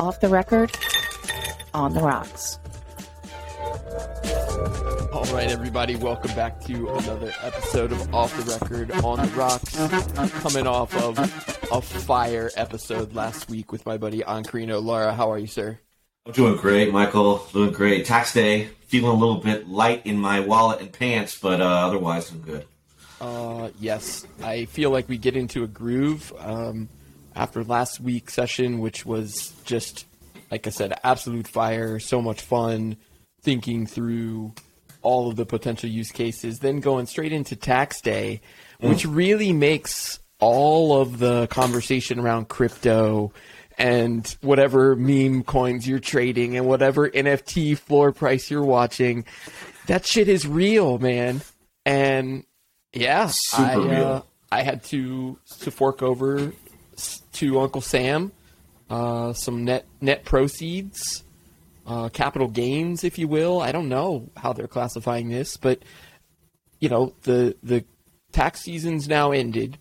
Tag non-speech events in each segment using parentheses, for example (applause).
Off the record, on the rocks. All right, everybody, welcome back to another episode of Off the Record on the Rocks. Coming off of a fire episode last week with my buddy Ankarino. Lara, how are you, sir? I'm doing great, Michael. Doing great. Tax day. Feeling a little bit light in my wallet and pants, but uh, otherwise I'm good. Uh, yes, I feel like we get into a groove um, after last week's session, which was just, like I said, absolute fire. So much fun thinking through all of the potential use cases, then going straight into tax day, which mm. really makes all of the conversation around crypto and whatever meme coins you're trading and whatever NFT floor price you're watching, that shit is real, man. And yeah, Super I. Uh, I had to to fork over to Uncle Sam uh, some net net proceeds uh, capital gains, if you will. I don't know how they're classifying this, but you know the the tax season's now ended.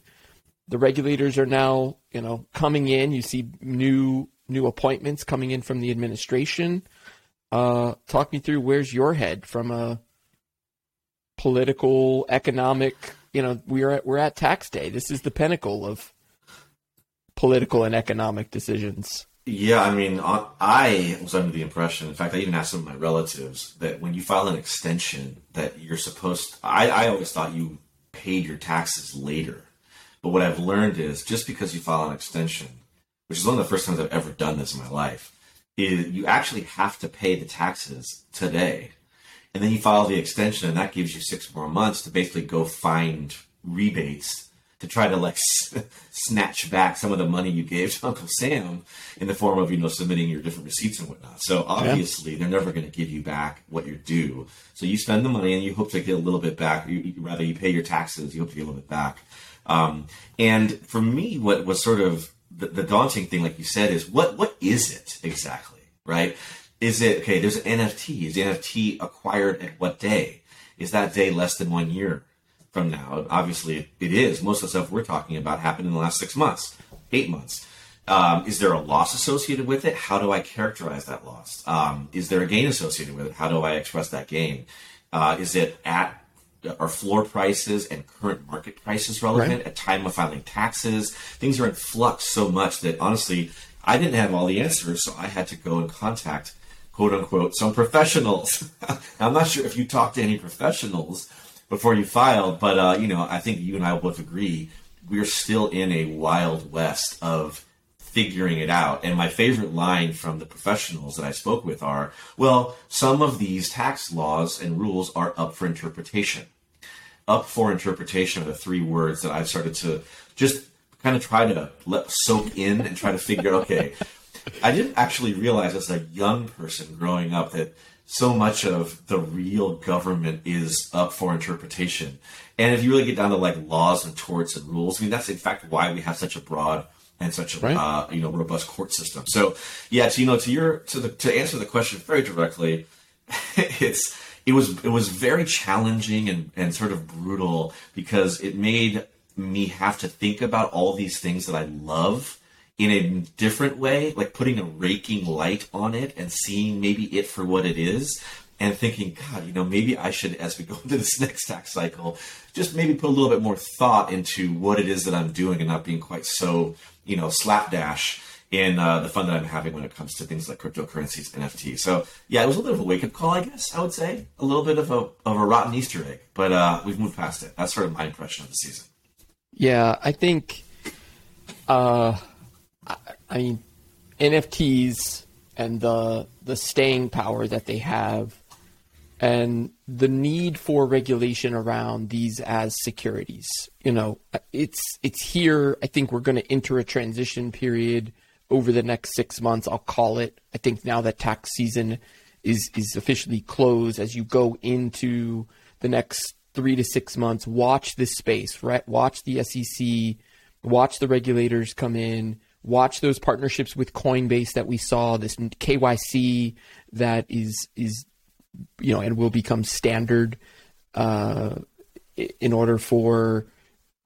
The regulators are now you know coming in. You see new new appointments coming in from the administration. Uh, talk me through where's your head from a political, economic. You know, we're at, we're at tax day. This is the pinnacle of political and economic decisions. Yeah, I mean, I was under the impression. In fact, I even asked some of my relatives that when you file an extension, that you're supposed. I, I always thought you paid your taxes later, but what I've learned is just because you file an extension, which is one of the first times I've ever done this in my life, is you actually have to pay the taxes today, and then you file the extension, and that gives you six more months to basically go find rebates to try to like snatch back some of the money you gave to Uncle Sam in the form of you know submitting your different receipts and whatnot. So obviously yeah. they're never going to give you back what you're due. So you spend the money and you hope to get a little bit back. You, rather you pay your taxes, you hope to get a little bit back. Um, and for me, what was sort of the, the daunting thing, like you said, is what what is it exactly, right? Is it okay? There's an NFT. Is the NFT acquired at what day? Is that day less than one year? From now. Obviously, it is. Most of the stuff we're talking about happened in the last six months, eight months. Um, is there a loss associated with it? How do I characterize that loss? Um, is there a gain associated with it? How do I express that gain? Uh, is it at our floor prices and current market prices relevant right. at time of filing taxes? Things are in flux so much that honestly, I didn't have all the answers, so I had to go and contact quote unquote some professionals. (laughs) I'm not sure if you talked to any professionals before you filed. But uh, you know, I think you and I both agree we're still in a wild west of figuring it out. And my favorite line from the professionals that I spoke with are, "Well, some of these tax laws and rules are up for interpretation." Up for interpretation are the three words that I've started to just kind of try to let soak in and try to figure. Okay, (laughs) I didn't actually realize as a young person growing up that so much of the real government is up for interpretation. And if you really get down to like laws and torts and rules, I mean, that's in fact why we have such a broad and such a right. uh, you know robust court system. So yeah, to you know to your to the to answer the question very directly, (laughs) it's it was it was very challenging and and sort of brutal because it made me have to think about all these things that I love in a different way, like putting a raking light on it and seeing maybe it for what it is and thinking, God, you know, maybe I should, as we go (laughs) into this next tax cycle, just maybe put a little bit more thought into what it is that I'm doing and not being quite so, you know, slapdash in uh, the fun that I'm having when it comes to things like cryptocurrencies, NFTs. So yeah, it was a little bit of a wake up call, I guess I would say, a little bit of a of a rotten Easter egg, but uh, we've moved past it. That's sort of my impression of the season. Yeah, I think. Uh, I mean, NFTs and the the staying power that they have, and the need for regulation around these as securities. You know, it's it's here. I think we're going to enter a transition period over the next six months. I'll call it. I think now that tax season is is officially closed, as you go into the next three to six months, watch this space. Right, watch the SEC, watch the regulators come in watch those partnerships with Coinbase that we saw, this KYC that is is you know and will become standard uh, in order for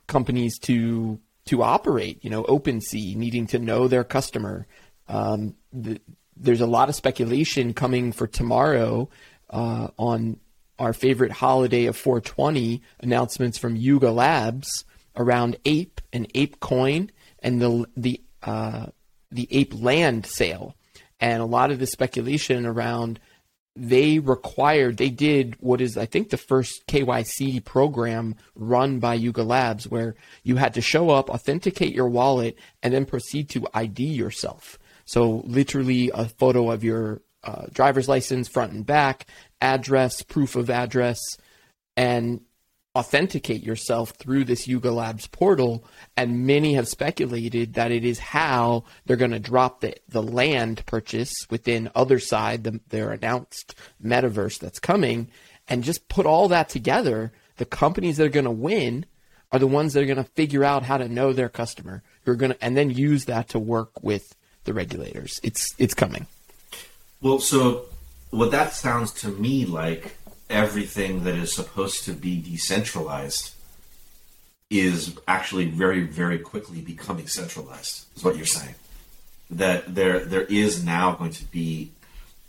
companies to to operate. You know, OpenSea needing to know their customer, Um, the, there's a lot of speculation coming for tomorrow uh, on our favorite holiday of 420 announcements from Yuga Labs around Ape and Ape Coin and the the uh, the Ape Land sale, and a lot of the speculation around they required they did what is I think the first KYC program run by Yuga Labs where you had to show up, authenticate your wallet, and then proceed to ID yourself. So literally a photo of your uh, driver's license front and back, address, proof of address, and authenticate yourself through this Yuga Labs portal. And many have speculated that it is how they're going to drop the, the land purchase within Otherside, the, their announced metaverse that's coming, and just put all that together. The companies that are going to win are the ones that are going to figure out how to know their customer. Are going to, and then use that to work with the regulators. It's it's coming. Well, so what that sounds to me like everything that is supposed to be decentralized is actually very very quickly becoming centralized. Is what you're saying? That there there is now going to be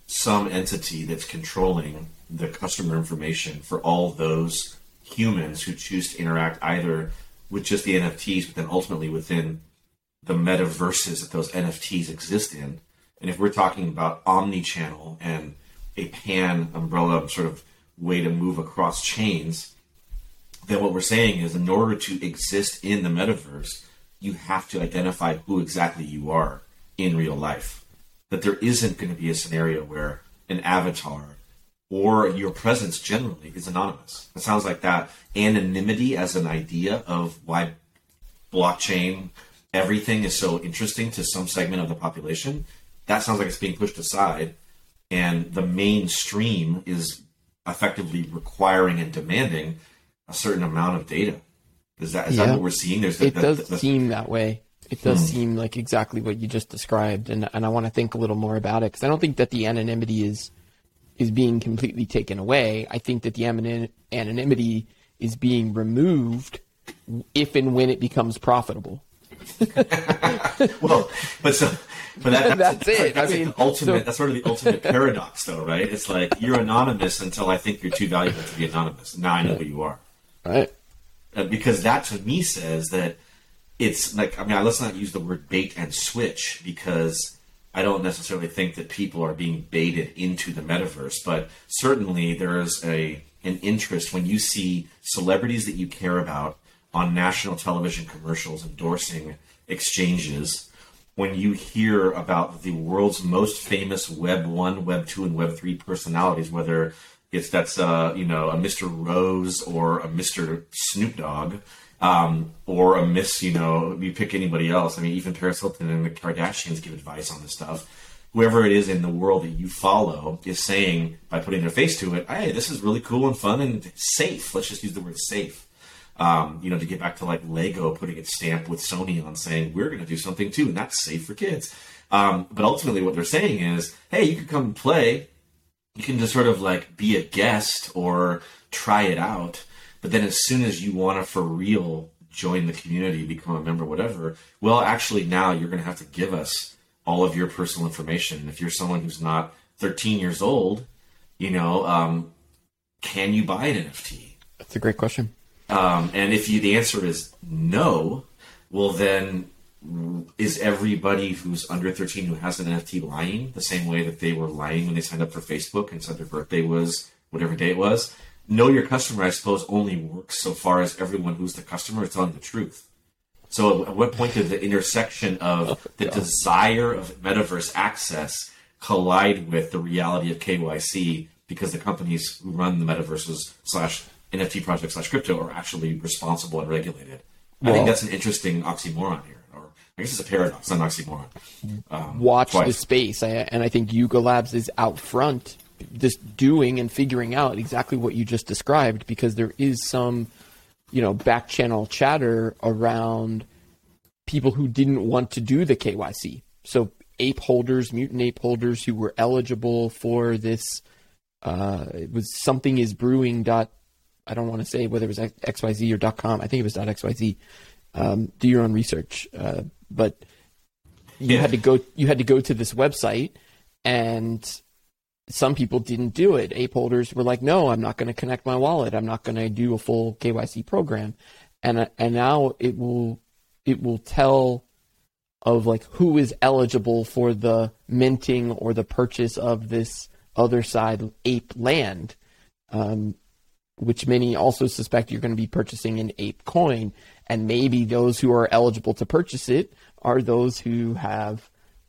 some entity that's controlling the customer information for all those humans who choose to interact either with just the NFTs, but then ultimately within the metaverses that those NFTs exist in. And if we're talking about omni-channel and a pan umbrella sort of way to move across chains, then what we're saying is in order to exist in the metaverse, you have to identify who exactly you are in real life. That there isn't going to be a scenario where an avatar or your presence generally is anonymous. It sounds like that anonymity as an idea of why blockchain everything is so interesting to some segment of the population, that sounds like it's being pushed aside. And the mainstream is effectively requiring and demanding a certain amount of data. Is that is yeah. that what we're seeing? There's the, it the, does the, seem that way. It does hmm. seem like exactly what you just described, and and I want to think a little more about it because I don't think that the anonymity is is being completely taken away. I think that the anonymity is being removed if and when it becomes profitable. (laughs) well, but so, but that, that's, that's it. That's I mean, ultimate. So, that's sort of the ultimate paradox, though, right? It's like you're anonymous until I think you're too valuable to be anonymous. Now I know who you are, right? Uh, because that to me says that it's like I mean, let's not use the word bait and switch because I don't necessarily think that people are being baited into the metaverse, but certainly there is a an interest when you see celebrities that you care about on national television commercials endorsing exchanges when you hear about the world's most famous Web 1, Web 2, and Web 3 personalities, whether it's that's uh, you know a Mr. Rose or a Mr. Snoop Dogg, um, or a Miss, you know, you pick anybody else. I mean, even Paris Hilton and the Kardashians give advice on this stuff. Whoever it is in the world that you follow is saying by putting their face to it, "Hey, this is really cool and fun and safe." Let's just use the word safe um, you know, to get back to like Lego putting its stamp with Sony on saying we're going to do something too, and that's safe for kids. Um, but ultimately, what they're saying is, hey, you can come play. You can just sort of like be a guest or try it out. But then, as soon as you want to for real join the community, become a member, whatever, well, actually, now you're going to have to give us all of your personal information. If you're someone who's not 13 years old, you know, um, can you buy an NFT? That's a great question. Um, and if you, the answer is no, well then is everybody who's under 13 who has an NFT lying the same way that they were lying when they signed up for Facebook and said their birthday was whatever day it was? Know your customer, I suppose, only works so far as everyone who's the customer is telling the truth. So, at what point did the intersection of the desire of metaverse access collide with the reality of KYC because the companies who run the metaverses slash NFT projects slash crypto are actually responsible and regulated. Well, I think that's an interesting oxymoron here, or I guess it's a paradox, not an oxymoron. Um, watch twice. the space, and I think Yuga Labs is out front, just doing and figuring out exactly what you just described, because there is some, you know, back channel chatter around people who didn't want to do the KYC. So ape holders, mutant ape holders who were eligible for this. Uh, it was something is brewing dot I don't want to say whether it was XYZ or .com. I think it was .xyz. Um, do your own research. Uh, but you Yeah. had to go you had to go to this website and some people didn't do it. Ape holders were like, "No, I'm not going to connect my wallet. I'm not going to do a full KYC program." And and now it will it will tell of like who is eligible for the minting or the purchase of this other side ape land, um, which many also suspect you're going to be purchasing an ape coin, and maybe those who are eligible to purchase it are those who have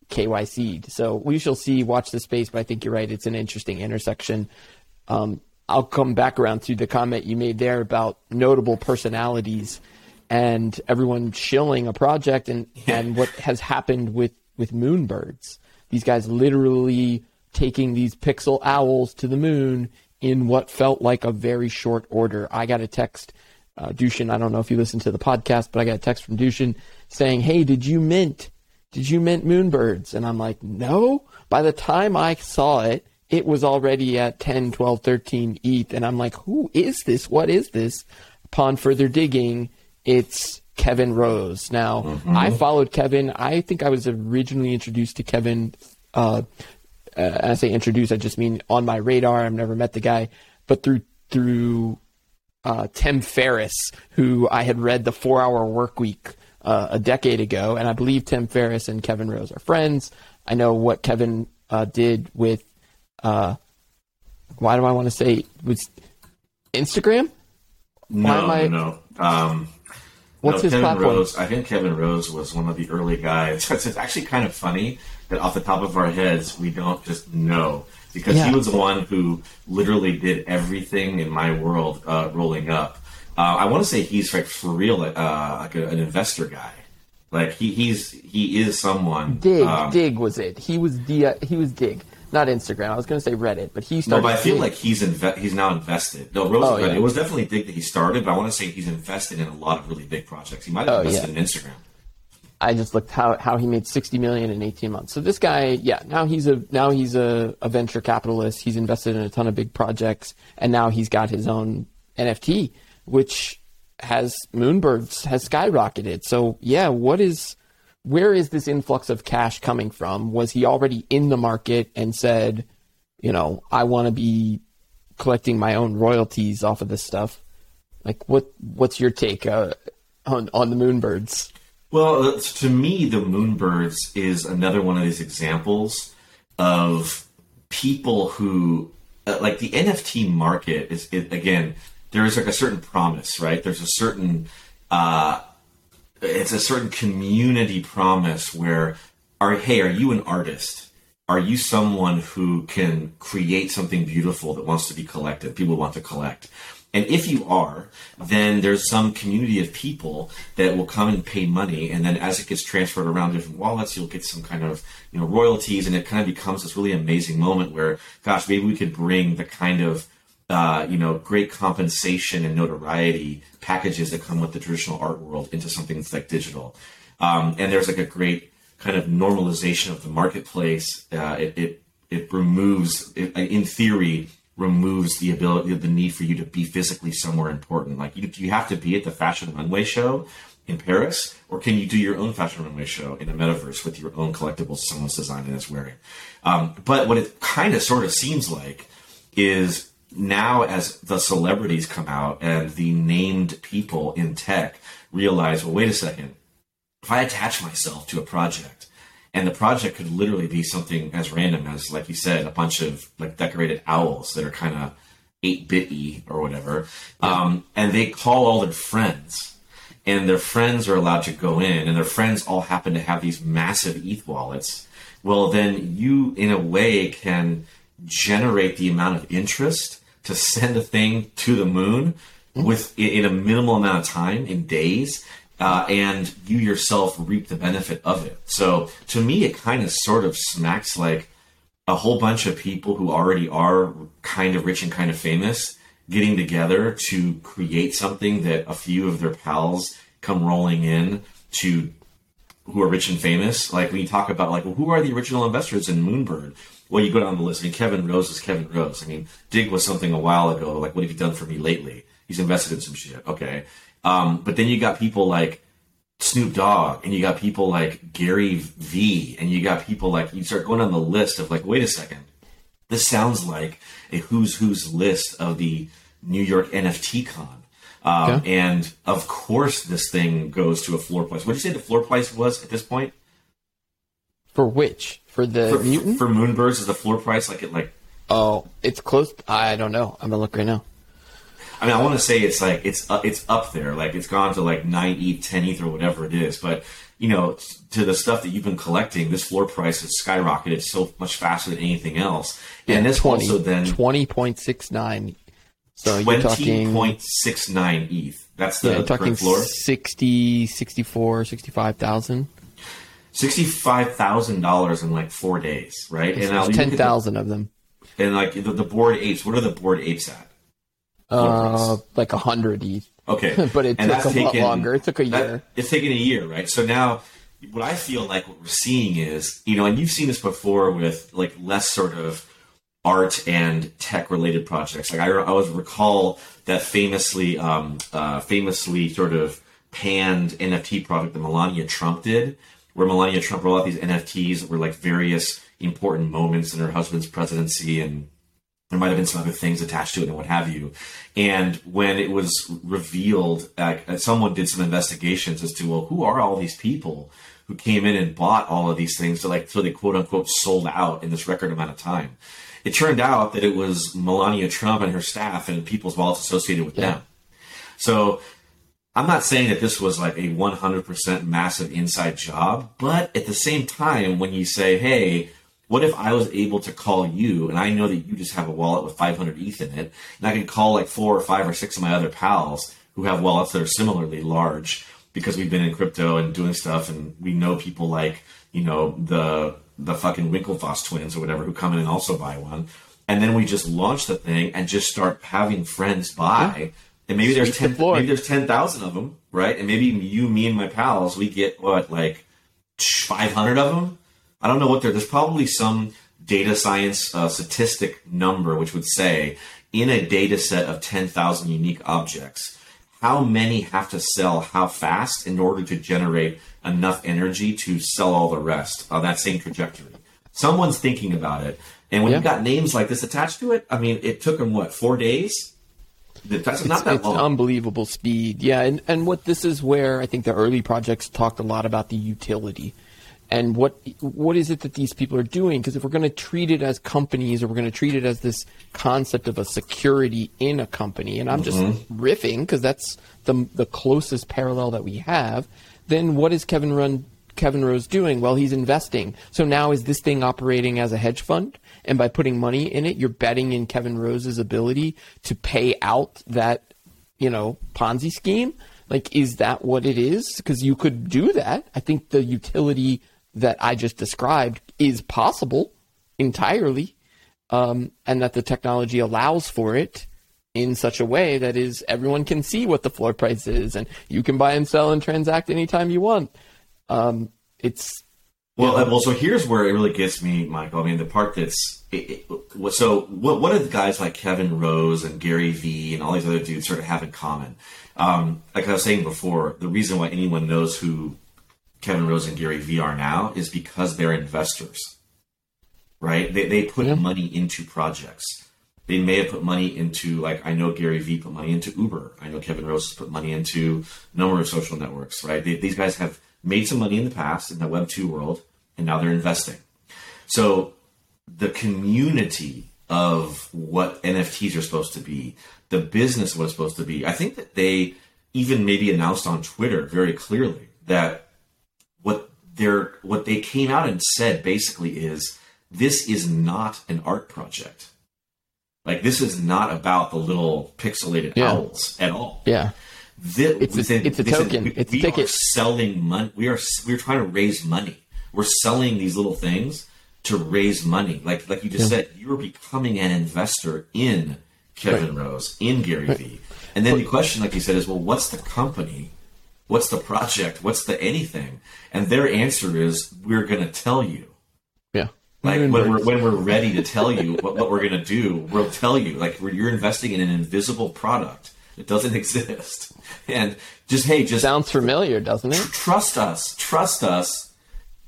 KYC'd. So we shall see. Watch the space, but I think you're right. It's an interesting intersection. Um, I'll come back around to the comment you made there about notable personalities and everyone shilling a project and, (laughs) and what has happened with, with moonbirds. These guys literally taking these pixel owls to the moon in what felt like a very short order. I got a text, uh, Dushin, I don't know if you listened to the podcast, but I got a text from Dushin saying, Hey, did you mint? Did you mint moonbirds? And I'm like, no. By the time I saw it, it was already at 10, 12, 13 ETH. And I'm like, who is this? What is this? Upon further digging, it's Kevin Rose. Now, I followed Kevin. I think I was originally introduced to Kevin. Uh, uh, and I say introduced, I just mean on my radar. I've never met the guy, but through through uh, Tim Ferriss, who I had read the Four Hour Work Week uh, a decade ago, and I believe Tim Ferriss and Kevin Rose are friends. I know what Kevin uh, did with. Uh, why do I want to say was Instagram? No, I- no. Um, What's no, his Kevin platform? Rose, I think Kevin Rose was one of the early guys. (laughs) It's, it's actually kind of funny that off the top of our heads we don't just know because Yeah. he was the one who literally did everything in my world uh, rolling up. Uh, I want to say he's like for real, uh, like a, an investor guy. Like he, he's he is someone. Digg, um, Digg was it? He was D, he was Digg, not Instagram. I was going to say Reddit, but he started. No, but I feel like he's inve- he's now invested. No, Rose, Oh, yeah. it was definitely Digg that he started, but I want to say he's invested in a lot of really big projects. He might have Oh, invested yeah. in Instagram. I just looked how how he made sixty million in eighteen months. So this guy, yeah, now he's a now he's a, a venture capitalist. He's invested in a ton of big projects, and now he's got his own NFT, which has Moonbirds has skyrocketed. So yeah, what is where is this influx of cash coming from? Was he already in the market and said, you know, I want to be collecting my own royalties off of this stuff? Like, what what's your take uh, on on the Moonbirds? Well, uh, to me, the Moonbirds is another one of these examples of people who, uh, like the NFT market is, it, again, there is like a certain promise, right? There's a certain, uh, it's a certain community promise where, are hey, are you an artist? Are you someone who can create something beautiful that wants to be collected? People want to collect. And if you are, then there's some community of people that will come and pay money, and then as it gets transferred around different wallets, you'll get some kind of you know royalties, and it kind of becomes this really amazing moment where, gosh, maybe we could bring the kind of uh, you know great compensation and notoriety packages that come with the traditional art world into something that's like digital. Um, and there's like a great kind of normalization of the marketplace. Uh, it, it it removes, it, in theory, removes the ability, the need for you to be physically somewhere important. Like, you, do you have to be at the fashion runway show in Paris, or can you do your own fashion runway show in the metaverse with your own collectibles someone's designed and is wearing? Um, but what it kind of sort of seems like is now as the celebrities come out and the named people in tech realize, well, wait a second, if I attach myself to a project, and the project could literally be something as random as, like you said, a bunch of like decorated owls that are kind of eight bitty or whatever, um, and they call all their friends, and their friends are allowed to go in, and their friends all happen to have these massive ETH wallets. Well, then you, in a way, can generate the amount of interest to send a thing to the moon with in a minimal amount of time in days uh, and you yourself reap the benefit of it. So to me it kind of sort of smacks like a whole bunch of people who already are kind of rich and kind of famous getting together to create something that a few of their pals come rolling in to who are rich and famous. Like when you talk about like, well, who are the original investors in Moonbird? Well, you go down the list. I mean, Kevin Rose is Kevin Rose. I mean, Digg was something a while ago. Like, what have you done for me lately? He's invested in some shit. Okay. Um, but then you got people like Snoop Dogg, and you got people like Gary V, and you got people like you start going on the list of like, wait a second, this sounds like a who's who's list of the New York NFT con. Um, Okay. And of course, this thing goes to a floor price. What did you say the floor price was at this point? For which? For the For, mutant? for Moonbirds, is the floor price like it like? oh, it's close. I don't know. I'm gonna look right now. I mean, I want to say it's like it's uh, it's up there, like it's gone to like nine ETH, ten ETH, or whatever it is. But you know, to the stuff that you've been collecting, this floor price has skyrocketed so much faster than anything else. And this 20, also then 20.69. So you're talking, point six nine ETH. That's the yeah, you're talking floor. 60, 64, 65,000. Sixty-five thousand dollars in like four days, right? There's now you look the- 10,000 of them. And like the, the Bored Apes, what are the Bored Apes at? Uh, like a hundred ETH. Okay, (laughs) But it And took a lot longer. It took a that- year. it's taken a year, right? So now, what I feel like what we're seeing is, you know, and you've seen this before with like less sort of art and tech related projects. Like I, I always recall that famously, um, uh, famously sort of panned NFT project that Melania Trump did, where Melania Trump rolled out these NFTs that were like various important moments in her husband's presidency and there might have been some other things attached to it and what have you. And when it was revealed, uh, someone did some investigations as to well, who are all these people who came in and bought all of these things to like so they quote unquote sold out in this record amount of time. It turned out that it was Melania Trump and her staff and people's wallets associated with them. So I'm not saying that this was like a 100% massive inside job, but at the same time, when you say, hey, what if I was able to call you and I know that you just have a wallet with 500 ETH in it, and I can call like four or five or six of my other pals who have wallets that are similarly large because we've been in crypto and doing stuff and we know people like, you know, the the fucking Winklevoss twins or whatever who come in and also buy one. And then we just launch the thing and just start having friends buy. And maybe there's the ten, floor. maybe there's ten thousand of them, right? And maybe you, me, and my pals, we get what like five hundred of them. I don't know what they're. There's probably some data science uh, statistic number which would say in a data set of ten thousand unique objects, how many have to sell how fast in order to generate enough energy to sell all the rest on that same trajectory. Someone's thinking about it, and when Yeah. you've got names like this attached to it, I mean, it took them what four days. That's not that it's long. unbelievable speed. Yeah, and and what this is where I think the early projects talked a lot about the utility. And what what is it that these people are doing? Because if we're going to treat it as companies, or we're going to treat it as this concept of a security in a company, and I'm just mm-hmm. riffing because that's the the closest parallel that we have. Then what is Kevin Run Kevin Rose doing? Well, he's investing. So now is this thing operating as a hedge fund? And by putting money in it, you're betting in Kevin Rose's ability to pay out that, you know, Ponzi scheme. Like, is that what it is? Because you could do that. I think the utility that I just described is possible entirely, um, and that the technology allows for it in such a way that is everyone can see what the floor price is, and you can buy and sell and transact anytime you want. Um, it's Well, uh, well, so here's where it really gets me, Michael. I mean, the part that's it, it, so what? What do the guys like Kevin Rose and Gary Vee and all these other dudes sort of have in common? Um, like I was saying before, the reason why anyone knows who Kevin Rose and Gary Vee are now is because they're investors, right? They they put Yeah. money into projects. They may have put money into like I know Gary Vee put money into Uber. I know Kevin Rose put money into a number of social networks, right? They, these guys have made some money in the past in the Web two world, and now they're investing. So the community of what NFTs are supposed to be, the business was supposed to be. I think that they even maybe announced on Twitter very clearly that what what they came out and said basically is this is not an art project. Like this is not about the little pixelated Yeah. owls at all. yeah. Thi- It's a- said- it's a said token. we- It's a we ticket. Are selling money. We are we're trying to raise money. We're selling these little things to raise money. Like like you just said, you're becoming an investor in Kevin Rose, in Gary Vee. And then the question, like you said, is well, what's the company? What's the project? What's the anything? And their answer is, we're going to tell you. Yeah. Like when we're when we're ready to tell you what, what we're gonna do, we'll tell you. Like you're investing in an invisible product It doesn't (laughs) exist. And just hey, just Sounds familiar, doesn't it? trust us. Trust us.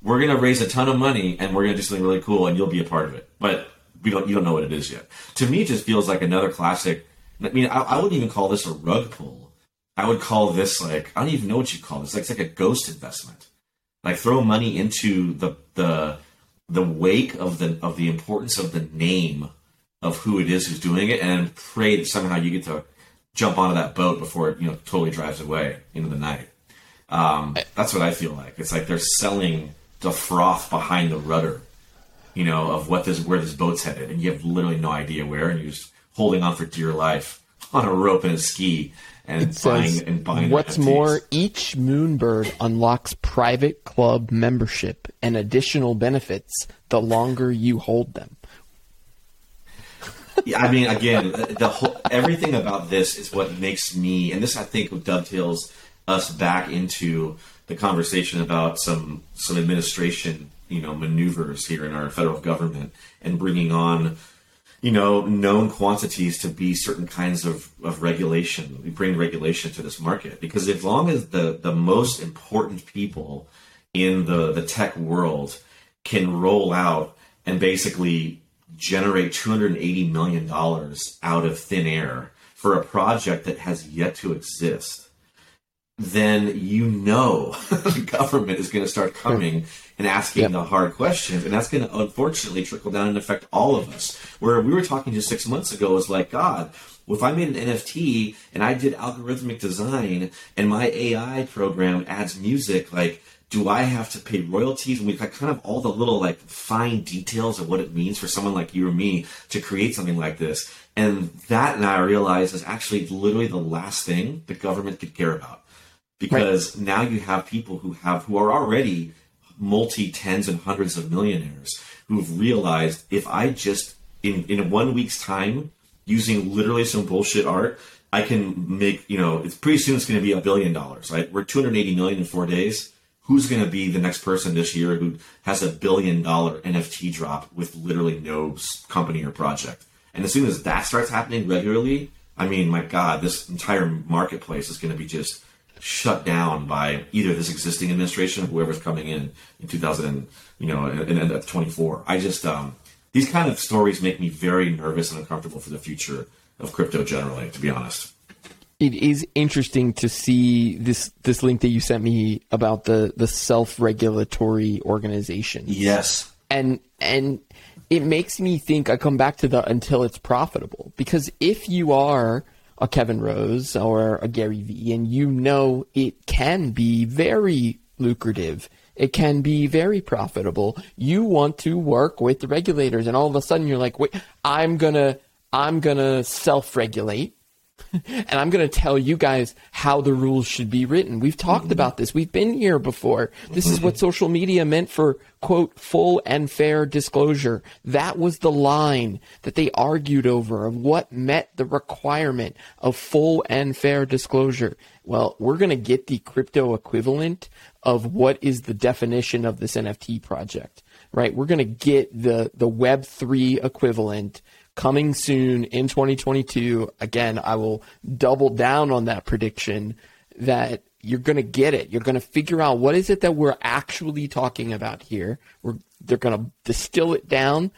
We're gonna raise a ton of money and we're gonna do something really cool and you'll be a part of it. But we don't you don't know what it is yet. To me it just feels like another classic I mean, I, I wouldn't even call this a rug pull. I would call this like I don't even know what you call this. Like, it's like a ghost investment. Like throw money into the the the wake of the of the importance of the name of who it is who's doing it, and pray that somehow you get to jump onto that boat before it you know totally drives away into the night. Um, that's what I feel like. It's like they're selling the froth behind the rudder, you know, of what this where this boat's headed, and you have literally no idea where, and you're just holding on for dear life on a rope and a ski and It buying says, and buying. what's NFTs. more, each Moonbird unlocks private club membership and additional benefits the longer you hold them. (laughs) Yeah, I mean, again, the whole everything about this is what makes me, and this I think dovetails us back into the conversation about some some administration, you know, maneuvers here in our federal government and bringing on, you know, known quantities to be certain kinds of, of regulation. We bring regulation to this market because as long as the the most important people in the the tech world can roll out and basically generate 280 million dollars out of thin air for a project that has yet to exist then you know (laughs) the government is going to start coming and asking Yep. the hard questions and that's going to unfortunately trickle down and affect all of us where we were talking just six months ago was like god if i made an nft and i did algorithmic design and my ai program adds music like do I have to pay royalties? And we've got kind of all the little like fine details of what it means for someone like you or me to create something like this. And that now I realize is actually literally the last thing the government could care about. Because now you have people who have who are already multi tens and hundreds of millionaires who've realized if I just in in one week's time using literally some bullshit art, I can make you know it's pretty soon it's going to be a billion dollars. Right, we're 280 million in four days. Who's going to be the next person this year who has a billion dollar NFT drop with literally no company or project? And as soon as that starts happening regularly, I mean, my God, this entire marketplace is going to be just shut down by either this existing administration or whoever's coming in in 2000, and, you know, and, and at 24. I just um, these kind of stories make me very nervous and uncomfortable for the future of crypto generally. To be honest. It is interesting to see this this link that you sent me about the the self regulatory organization. Yes. and and it makes me think I come back to the until it's profitable because if you are a Kevin Rose or a Gary Vee and you know it can be very lucrative. It can be very profitable. You want to work with the regulators and all of a sudden you're like wait I'm to I'm to self-regulate (laughs) and I'm going to tell you guys how the rules should be written. We've talked mm-hmm. about this. We've been here before. This is what mm-hmm. social media meant for, quote, full and fair disclosure. That was the line that they argued over of what met the requirement of full and fair disclosure. Well, we're going to get the crypto equivalent of what is the definition of this NFT project, right? We're going to get the, the Web3 equivalent coming soon in 2022. Again, I will double down on that prediction that you're going to get it. You're going to figure out what is it that we're actually talking about here. We're, they're going to distill it down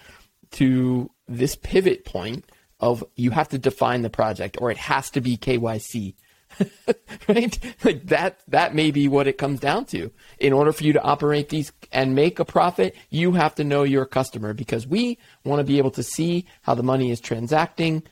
to this pivot point of you have to define the project or it has to be KYC. (laughs) right? Like that that may be what it comes down to. In order for you to operate these and make a profit, you have to know your customer because we want to be able to see how the money is transacting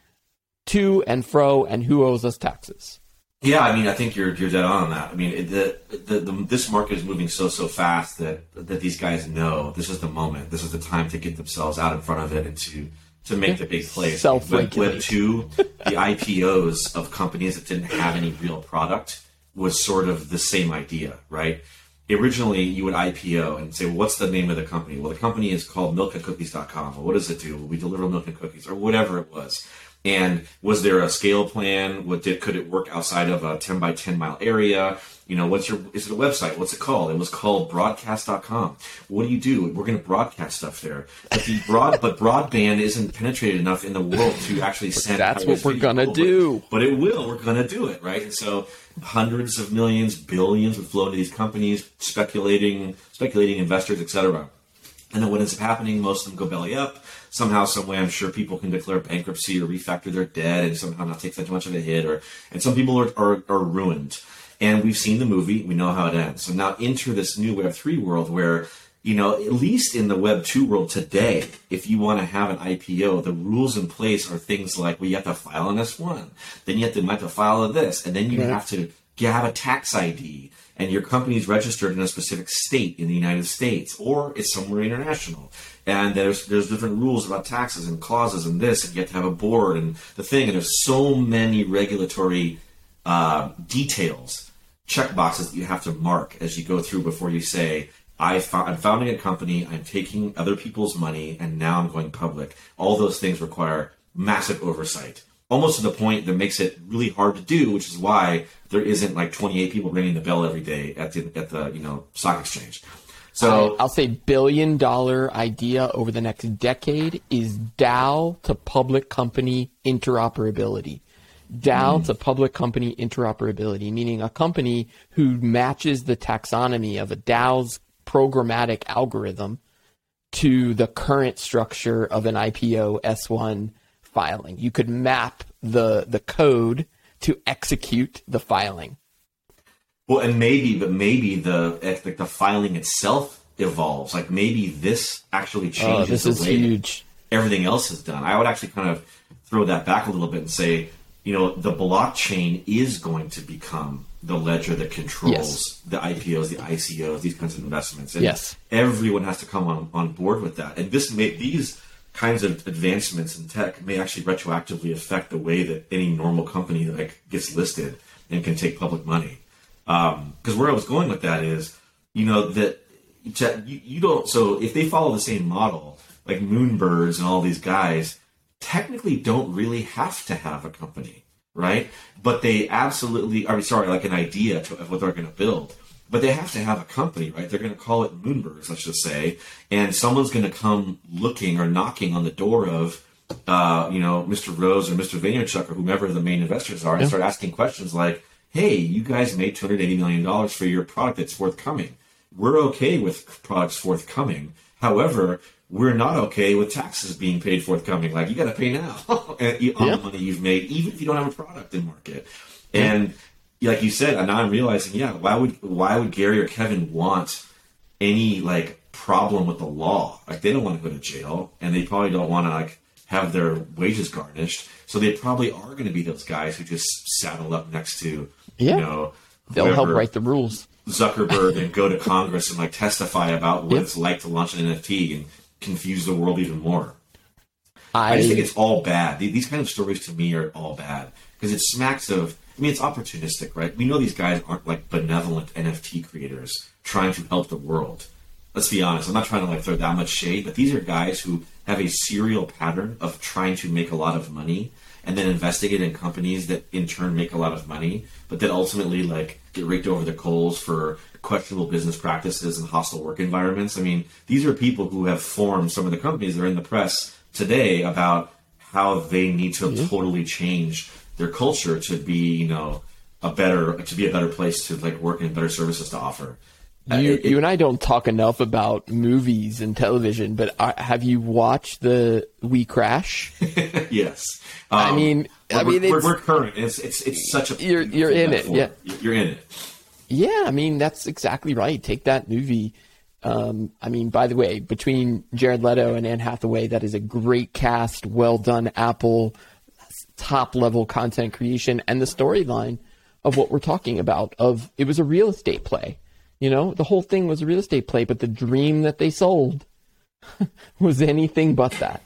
to and fro and who owes us taxes. Yeah, I mean, I think you're you're dead on on that. I mean, the, the, the this market is moving so so fast that that these guys know this is the moment, this is the time to get themselves out in front of it and to to make the big plays. Self-regulate. Web two, the IPOs of companies that didn't have any real product was sort of the same idea, right? Originally, you would IPO and say, well, "What's the name of the company?" Well, the company is called MilkandCookies.com. Well, what does it do? Well, we deliver milk and cookies, or whatever it was. And was there a scale plan? What did could it work outside of a ten by ten mile area? You know, what's your is it a website? What's it called? It was called broadcast.com. What do you do? We're going to broadcast stuff there. But the broad but broadband isn't penetrated enough in the world to actually send. That's what we're gonna do. But, but it will. We're going to do it, right? And so hundreds of millions, billions would flow into these companies, speculating, speculating investors, etc. And then what ends up happening, most of them go belly up. Somehow, some way, I'm sure people can declare bankruptcy or refactor their debt and somehow not take that much of a hit. Or and some people are, are, are ruined. And we've seen the movie, we know how it ends. So now enter this new Web three world where, you know, at least in the Web two world today, if you want to have an IPO, the rules in place are things like well, you have to file an S one, then you have to, you have to file a this, and then you Right. have to you have a tax ID and your company is registered in a specific state in the United States or it's somewhere international. And there's there's different rules about taxes and clauses and this, and you have to have a board and the thing. And there's so many regulatory uh, details, check boxes that you have to mark as you go through before you say, I fo- I'm founding a company, I'm taking other people's money, and now I'm going public. All those things require massive oversight, almost to the point that makes it really hard to do, which is why there isn't like 28 people ringing the bell every day at the at the you know stock exchange. So I'll say billion dollar idea over the next decade is DAO to public company interoperability. DAO hmm. to public company interoperability, meaning a company who matches the taxonomy of a DAO's programmatic algorithm to the current structure of an IPO S1 filing. You could map the the code to execute the filing. Well, and maybe, but maybe the like the filing itself evolves. Like maybe this actually Oh, changes this is the way huge. everything else is done. I would actually kind of throw that back a little bit and say, you know, the blockchain is going to become the ledger that controls Yes. the IPOs, the ICOs, these kinds of investments. And Yes. everyone has to come on, on board with that. And this may these kinds of advancements in tech may actually retroactively affect the way that any normal company like gets listed and can take public money. Um, because where I was going with that is, you know, that you, you don't. So if they follow the same model, like Moonbirds and all these guys, technically don't really have to have a company, right? But they absolutely, I mean, sorry, like an idea to, of what they're going to build. But they have to have a company, right? They're going to call it Moonbirds, let's just say, and someone's going to come looking or knocking on the door of, uh, you know, Mr. Rose or Mr. Vaynerchuk or whomever the main investors are, and start asking questions like, "Hey, you guys made two hundred eighty million dollars for your product that's forthcoming. We're okay with products forthcoming. However, we're not okay with taxes being paid forthcoming. Like you got to pay now (laughs) on Yeah. the money you've made, even if you don't have a product in market. And like you said, and now I'm realizing, yeah, why would why would Gary or Kevin want any like problem with the law? Like they don't want to go to jail, and they probably don't want to like have their wages garnished. So they probably are going to be those guys who just saddle up next to Yeah. you know They'll help write the rules. Zuckerberg and go to Congress and like testify about what Yeah. it's like to launch an NFT and confuse the world even more. I, I just think it's all bad. These kind of stories to me are all bad because it smacks of. I mean, it's opportunistic, right? We know these guys aren't like benevolent NFT creators trying to help the world. Let's be honest. I'm not trying to like throw that much shade, but these are guys who have a serial pattern of trying to make a lot of money and then investing it in companies that in turn make a lot of money, but that ultimately like get raked over the coals for questionable business practices and hostile work environments. I mean, these are people who have formed some of the companies that are in the press today about how they need to mm-hmm. totally change their culture to be, you know, a better to be a better place to like work and better services to offer. You, it- you and I don't talk enough about movies and television, but have you watched the We Crash? (laughs) yes, I Um, mean, I we're, mean, we're, we're current. It's it's it's such a You're- you're in it, yeah. you're in it. yeah, I mean that's exactly right. Take that movie. Um, I mean, by the way, between Jared Leto and Anne Hathaway, that is a great cast, well done. Apple, top level content creation, and the storyline of what we're talking about. Of it was a real estate play. You know, the whole thing was a real estate play, but the dream that they sold (laughs) was anything but that.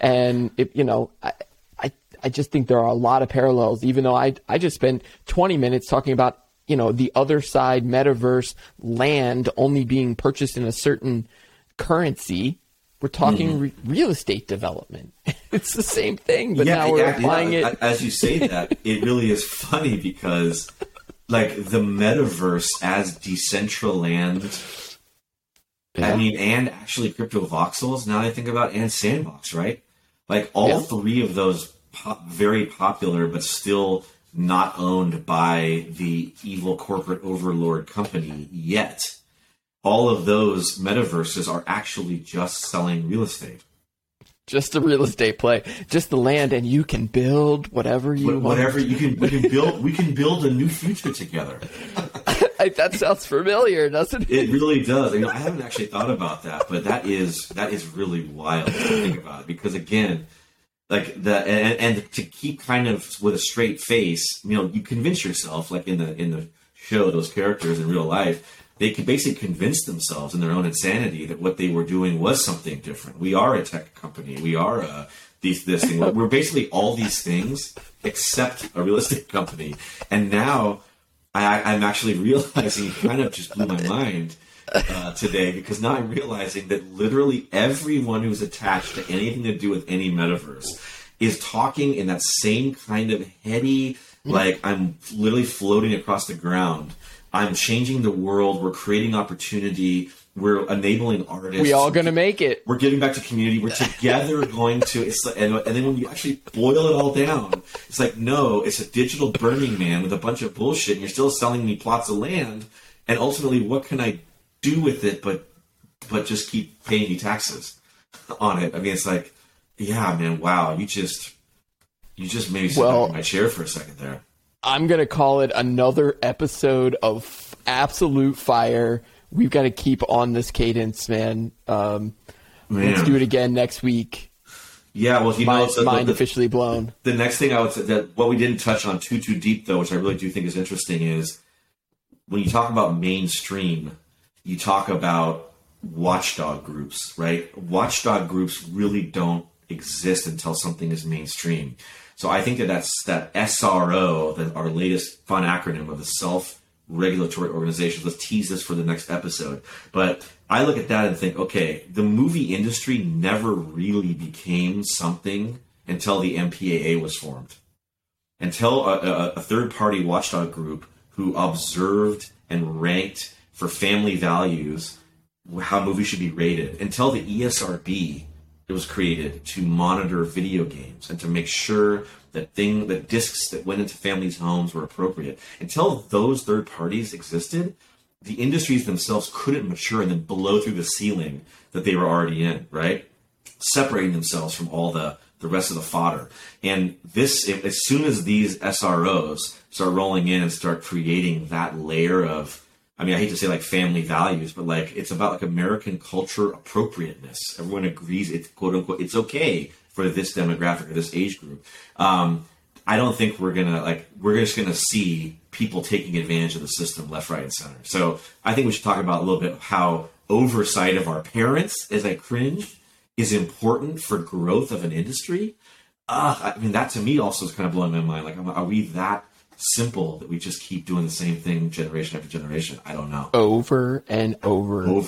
And it, you know, I, I, I just think there are a lot of parallels. Even though I, I just spent 20 minutes talking about, you know, the other side metaverse land only being purchased in a certain currency. We're talking mm-hmm. re- real estate development. (laughs) it's the same thing, but now we're yeah, applying yeah. it. As you say that, it really is funny because, like the metaverse as Decentraland. Yeah. I mean, and actually Cryptovoxels. Now that I think about and Sandbox, right? Like all Yeah. three of those pop, very popular, but still not owned by the evil corporate overlord company yet. All of those metaverses are actually just selling real estate. Just a real estate play, just the land, and you can build whatever you Wh- want. Whatever you can, we can build. We can build a new future together. (laughs) I, that sounds familiar, doesn't it? It really does. You know, I haven't actually thought about that, but that is that is really wild to think about it because again, like the and, and to keep kind of with a straight face, you know, you convince yourself, like in the in the show, those characters in real life, they could basically convince themselves in their own insanity that what they were doing was something different. We are a tech company. We are a these this thing. We're basically all these things except a real estate (laughs) company, and now. I, I'm actually (laughs) realizing, kind of just blew my mind uh, today because now I'm realizing that literally everyone who's attached to anything to do with any metaverse is talking in that same kind of heady, like I'm literally floating across the ground. I'm changing the world. We're creating opportunity. We're enabling artists. We all gonna make it. We're giving back to community. We're together (laughs) going to. It's like, and, and then when you actually boil it all down, it's like no, it's a digital Burning Man with a bunch of bullshit. And you're still selling me plots of land, and ultimately, what can I do with it? But but just keep paying you taxes on it. I mean, it's like, yeah, man, wow, you just you just made me sit Well- back in my chair for a second there. I'm gonna call it another episode of absolute fire. We've got to keep on this cadence, man. Um, let's do it again next week. Yeah, well, you know, Mind, so the- mind the- officially blown. The next thing I would say that what we didn't touch on too too deep though, which I really do think is interesting, is when you talk about mainstream, you talk about watchdog groups, right? Watchdog groups really don't exist until something is mainstream. So I think that that's that SRO, that our latest fun acronym of the self regulatory organizations. Let's tease this for the next episode. But I look at that and think, okay, the movie industry never really became something until the MPAA was formed until a, a, a third party watchdog group who observed and ranked for family values how movies should be rated until the ESRB it was created to monitor video games and to make sure that thing that discs that went into families' homes were appropriate. Until those third parties existed, the industries themselves couldn't mature and then blow through the ceiling that they were already in, right? separating themselves from all the the rest of the fodder. And this, as soon as these SROs start rolling in and start creating that layer of, I mean, I hate to say like family values, but like it's about like American culture appropriateness. Everyone agrees it's quote unquote it's okay for this demographic or this age group. Um, I don't think we're gonna like we're just gonna see people taking advantage of the system left, right, and center. So I think we should talk about a little bit how oversight of our parents, as I cringe, is important for growth of an industry. Uh, I mean, that to me also is kind of blowing my mind. Like, are we that simple that we just keep doing the same thing generation after generation? I don't know. Over and over. Over